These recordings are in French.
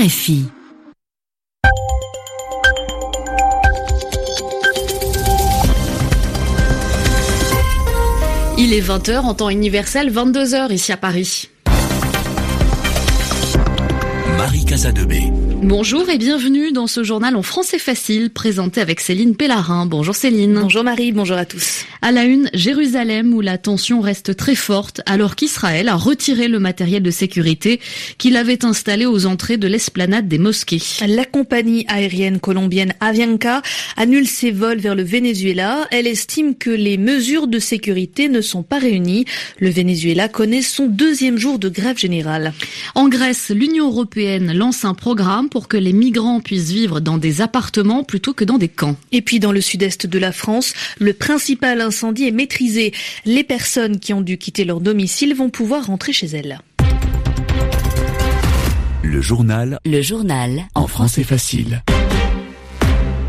RFI. Il est 20h en temps universel, 22h ici à Paris. Marie Casadebé. Bonjour et bienvenue dans ce journal en français facile présenté avec Céline Pellarin. Bonjour Céline. Bonjour Marie, bonjour à tous. À la une, Jérusalem où la tension reste très forte alors qu'Israël a retiré le matériel de sécurité qu'il avait installé aux entrées de l'esplanade des mosquées. La compagnie aérienne colombienne Avianca annule ses vols vers le Venezuela. Elle estime que les mesures de sécurité ne sont pas réunies. Le Venezuela connaît son deuxième jour de grève générale. En Grèce, l'Union européenne lance un programme pour que les migrants puissent vivre dans des appartements plutôt que dans des camps. Et puis dans le sud-est de la France, le principal incendie est maîtrisé. Les personnes qui ont dû quitter leur domicile vont pouvoir rentrer chez elles. Le journal. Le journal. En français facile.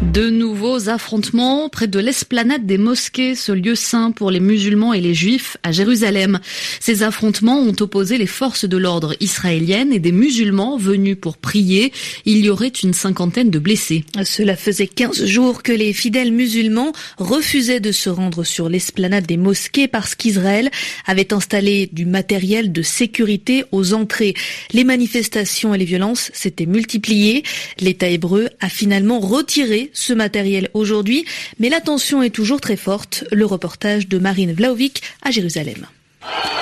De nouveaux affrontements près de l'esplanade des mosquées, ce lieu saint pour les musulmans et les juifs à Jérusalem. Ces affrontements ont opposé les forces de l'ordre israéliennes et des musulmans venus pour prier. Il y aurait une cinquantaine de blessés. Cela faisait 15 jours que les fidèles musulmans refusaient de se rendre sur l'esplanade des mosquées parce qu'Israël avait installé du matériel de sécurité aux entrées. Les manifestations et les violences s'étaient multipliées. L'État hébreu a finalement retiré ce matériel aujourd'hui, mais la tension est toujours très forte. Le reportage de Marine Vlaovic à Jérusalem.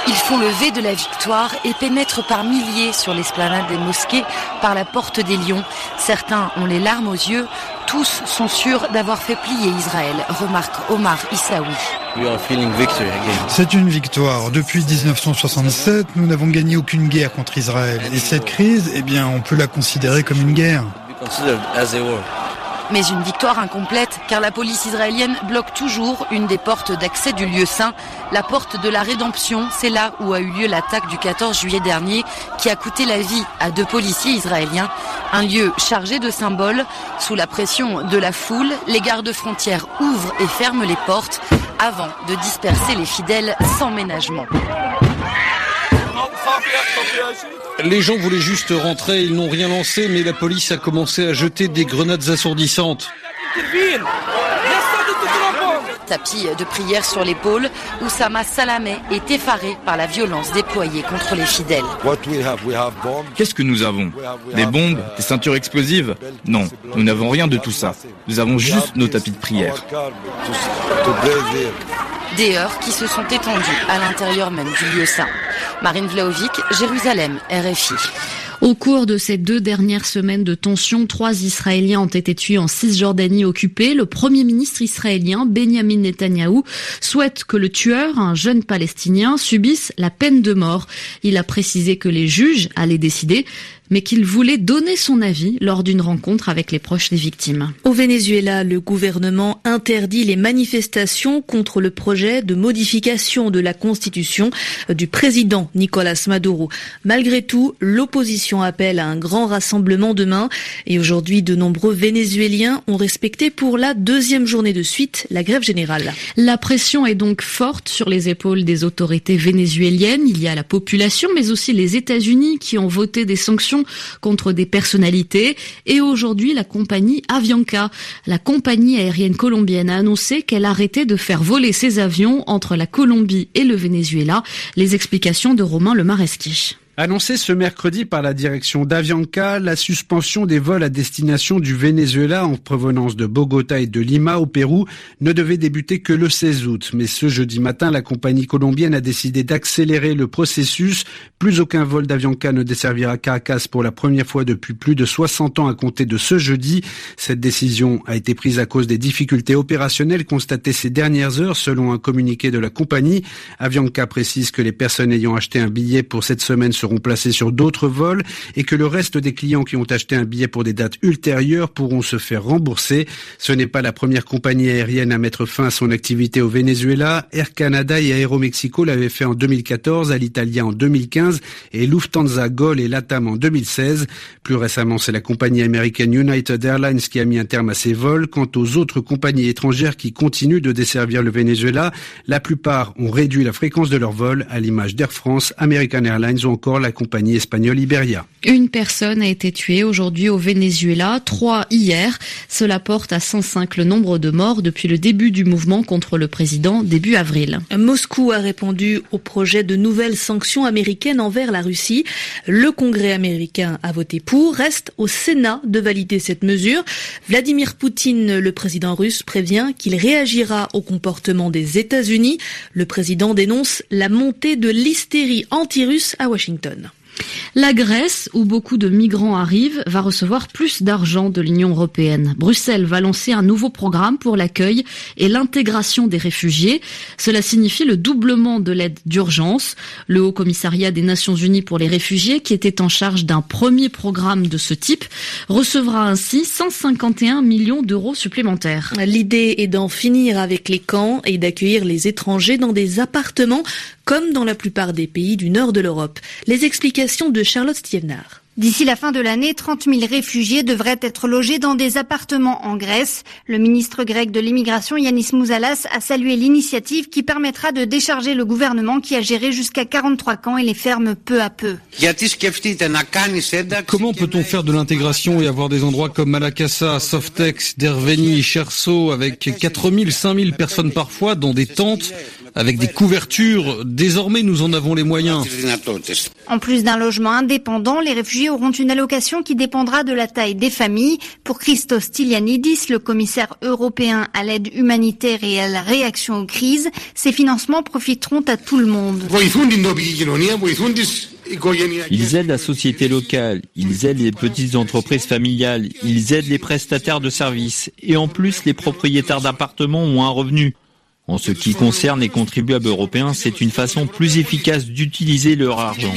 Ils font le V de la victoire et pénètrent par milliers sur l'esplanade des mosquées par la porte des lions. Certains ont les larmes aux yeux, tous sont sûrs d'avoir fait plier Israël, remarque Omar Issaoui. C'est une victoire. Depuis 1967, nous n'avons gagné aucune guerre contre Israël. Et cette crise, eh bien, on peut la considérer comme une guerre mais une victoire incomplète car la police israélienne bloque toujours une des portes d'accès du lieu saint, la porte de la rédemption. C'est là où a eu lieu l'attaque du 14 juillet dernier qui a coûté la vie à deux policiers israéliens. Un lieu chargé de symboles. Sous la pression de la foule, les gardes frontières ouvrent et ferment les portes avant de disperser les fidèles sans ménagement. Les gens voulaient juste rentrer, ils n'ont rien lancé, mais la police a commencé à jeter des grenades assourdissantes. Tapis de prière sur l'épaule, Oussama Salameh est effaré par la violence déployée contre les fidèles. Qu'est-ce que nous avons? Des bombes? Des ceintures explosives? Non, nous n'avons rien de tout ça. Nous avons juste nos tapis de prière. Des qui se sont étendues à l'intérieur même du lieu saint. Marine Vlaovic, Jérusalem, RFI. Au cours de ces deux dernières semaines de tension, trois Israéliens ont été tués en Cisjordanie occupée. Le premier ministre israélien, Benjamin Netanyahou, souhaite que le tueur, un jeune Palestinien, subisse la peine de mort. Il a précisé que les juges allaient décider mais qu'il voulait donner son avis lors d'une rencontre avec les proches des victimes. Au Venezuela, le gouvernement interdit les manifestations contre le projet de modification de la constitution du président Nicolas Maduro. Malgré tout, l'opposition appelle à un grand rassemblement demain et aujourd'hui, de nombreux Vénézuéliens ont respecté pour la deuxième journée de suite la grève générale. La pression est donc forte sur les épaules des autorités vénézuéliennes. Il y a la population, mais aussi les États-Unis qui ont voté des sanctions contre des personnalités. Et aujourd'hui, la compagnie Avianca, la compagnie aérienne colombienne, a annoncé qu'elle arrêtait de faire voler ses avions entre la Colombie et le Venezuela. Les explications de Romain Lemareschi. Annoncé ce mercredi par la direction d'Avianca, la suspension des vols à destination du Venezuela en provenance de Bogota et de Lima au Pérou ne devait débuter que le 16 août. Mais ce jeudi matin, la compagnie colombienne a décidé d'accélérer le processus. Plus aucun vol d'Avianca ne desservira Caracas pour la première fois depuis plus de 60 ans à compter de ce jeudi. Cette décision a été prise à cause des difficultés opérationnelles constatées ces dernières heures selon un communiqué de la compagnie. Avianca précise que les personnes ayant acheté un billet pour cette semaine seront placés sur d'autres vols et que le reste des clients qui ont acheté un billet pour des dates ultérieures pourront se faire rembourser. Ce n'est pas la première compagnie aérienne à mettre fin à son activité au Venezuela. Air Canada et Aeromexico l'avaient fait en 2014, Alitalia en 2015 et Lufthansa, Gol et Latam en 2016. Plus récemment, c'est la compagnie américaine United Airlines qui a mis un terme à ses vols. Quant aux autres compagnies étrangères qui continuent de desservir le Venezuela, la plupart ont réduit la fréquence de leurs vols, à l'image d'Air France, American Airlines ou encore la compagnie espagnole Iberia. Une personne a été tuée aujourd'hui au Venezuela, trois hier. Cela porte à 105 le nombre de morts depuis le début du mouvement contre le président début avril. Moscou a répondu au projet de nouvelles sanctions américaines envers la Russie. Le Congrès américain a voté pour. Reste au Sénat de valider cette mesure. Vladimir Poutine, le président russe, prévient qu'il réagira au comportement des États-Unis. Le président dénonce la montée de l'hystérie anti-russe à Washington. La Grèce, où beaucoup de migrants arrivent, va recevoir plus d'argent de l'Union européenne. Bruxelles va lancer un nouveau programme pour l'accueil et l'intégration des réfugiés. Cela signifie le doublement de l'aide d'urgence. Le Haut Commissariat des Nations Unies pour les réfugiés, qui était en charge d'un premier programme de ce type, recevra ainsi 151 millions d'euros supplémentaires. L'idée est d'en finir avec les camps et d'accueillir les étrangers dans des appartements comme dans la plupart des pays du nord de l'Europe. Les explications de Charlotte Stievnar. D'ici la fin de l'année, 30 000 réfugiés devraient être logés dans des appartements en Grèce. Le ministre grec de l'immigration, Yanis Mouzalas, a salué l'initiative qui permettra de décharger le gouvernement qui a géré jusqu'à 43 camps et les ferme peu à peu. Comment peut-on faire de l'intégration et avoir des endroits comme Malakassa, Softex, Derveni, Cherso avec 4 000, 5 000 personnes parfois dans des tentes avec des couvertures. Désormais, nous en avons les moyens. En plus d'un logement indépendant, les réfugiés auront une allocation qui dépendra de la taille des familles. Pour Christos Stylianidis, le commissaire européen à l'aide humanitaire et à la réaction aux crises, ces financements profiteront à tout le monde. Ils aident la société locale, ils aident les petites entreprises familiales, ils aident les prestataires de services et en plus les propriétaires d'appartements ont un revenu. En ce qui concerne les contribuables européens, c'est une façon plus efficace d'utiliser leur argent.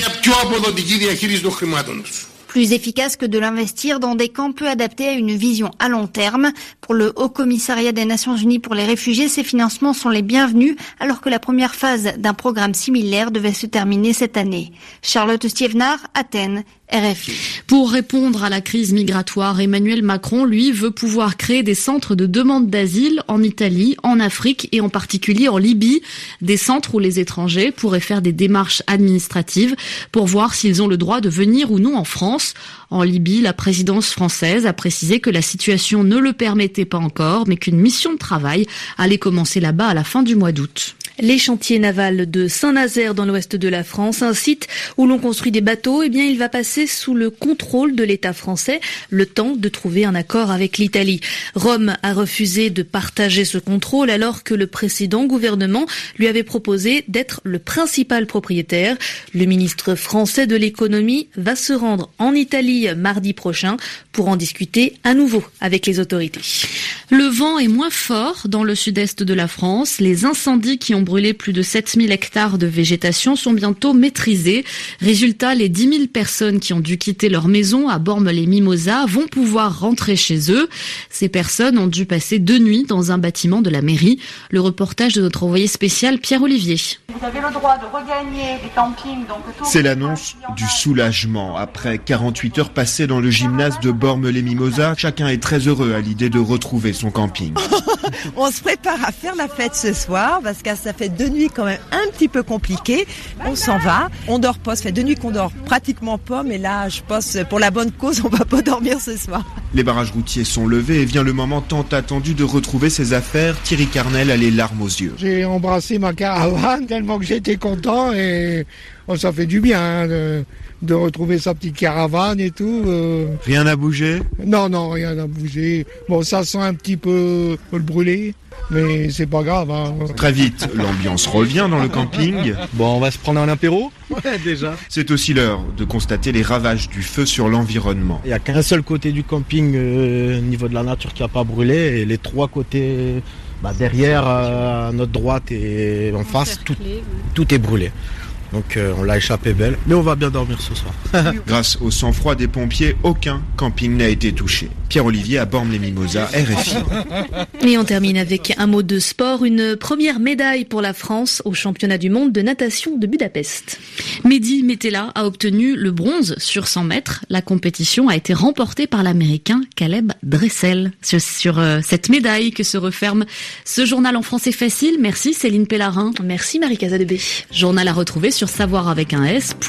Plus efficace que de l'investir dans des camps peu adaptés à une vision à long terme. Pour le Haut Commissariat des Nations Unies pour les réfugiés, ces financements sont les bienvenus alors que la première phase d'un programme similaire devait se terminer cette année. Charlotte Stievnar, Athènes, RFI. Pour répondre à la crise migratoire, Emmanuel Macron, lui, veut pouvoir créer des centres de demande d'asile en Italie, en Afrique et en particulier en Libye, des centres où les étrangers pourraient faire des démarches administratives pour voir s'ils ont le droit de venir ou non en France. En Libye, la présidence française a précisé que la situation ne le permettait pas encore, mais qu'une mission de travail allait commencer là-bas à la fin du mois d'août. Les chantiers navals de Saint-Nazaire dans l'ouest de la France, un site où l'on construit des bateaux, eh bien, il va passer sous le contrôle de l'État français, le temps de trouver un accord avec l'Italie. Rome a refusé de partager ce contrôle alors que le précédent gouvernement lui avait proposé d'être le principal propriétaire. Le ministre français de l'économie va se rendre en Italie mardi prochain pour en discuter à nouveau avec les autorités. Le vent est moins fort dans le sud-est de la France. Les incendies qui ont brûlé plus de 7000 hectares de végétation sont bientôt maîtrisés. Résultat, les 10 000 personnes qui ont dû quitter leur maison à Bormes-les-Mimosas vont pouvoir rentrer chez eux. Ces personnes ont dû passer deux nuits dans un bâtiment de la mairie. Le reportage de notre envoyé spécial Pierre-Olivier. Vous avez le droit de regagner des campings. C'est l'annonce du soulagement. Après 48 heures passées dans le gymnase de Bormes-les-Mimosas, chacun est très heureux à l'idée de retrouver son camping. On se prépare à faire la fête ce soir parce que ça fait deux nuits quand même un petit peu compliquées. On s'en va, on dort pas. Ça fait deux nuits qu'on dort pratiquement pas, mais là, je pense pour la bonne cause, on va pas dormir ce soir. Les barrages routiers sont levés et vient le moment tant attendu de retrouver ses affaires. Thierry Carnel a les larmes aux yeux. J'ai embrassé ma caravane tellement que j'étais content et oh, ça fait du bien hein, de, de, retrouver sa petite caravane et tout. Euh... Rien n'a bougé Non, non, rien n'a bougé. Bon, ça sent un petit peu le brûler mais c'est pas grave. Hein. Très vite, l'ambiance revient dans le camping. Bon, on va se prendre un apéro? Ouais, déjà. C'est aussi l'heure de constater les ravages du feu sur l'environnement. Il n'y a qu'un seul côté du camping euh, au niveau de la nature qui n'a pas brûlé et les trois côtés bah, derrière, euh, à notre droite et en face, tout, tout est brûlé. Donc euh, on l'a échappé belle, mais on va bien dormir ce soir. Grâce au sang-froid des pompiers, aucun camping n'a été touché. Pierre-Olivier à Bormes-les-Mimosas, RFI. Et on termine avec un mot de sport, une première médaille pour la France au championnat du monde de natation de Budapest. Mehdi Metella a obtenu le bronze sur 100 mètres. La compétition a été remportée par l'américain Caleb Dressel. Sur, sur euh, cette médaille que se referme ce journal en français facile. Merci Céline Pellarin. Merci Marie Casadebé. Journal à retrouver sur savoir avec un s.rfi.fr.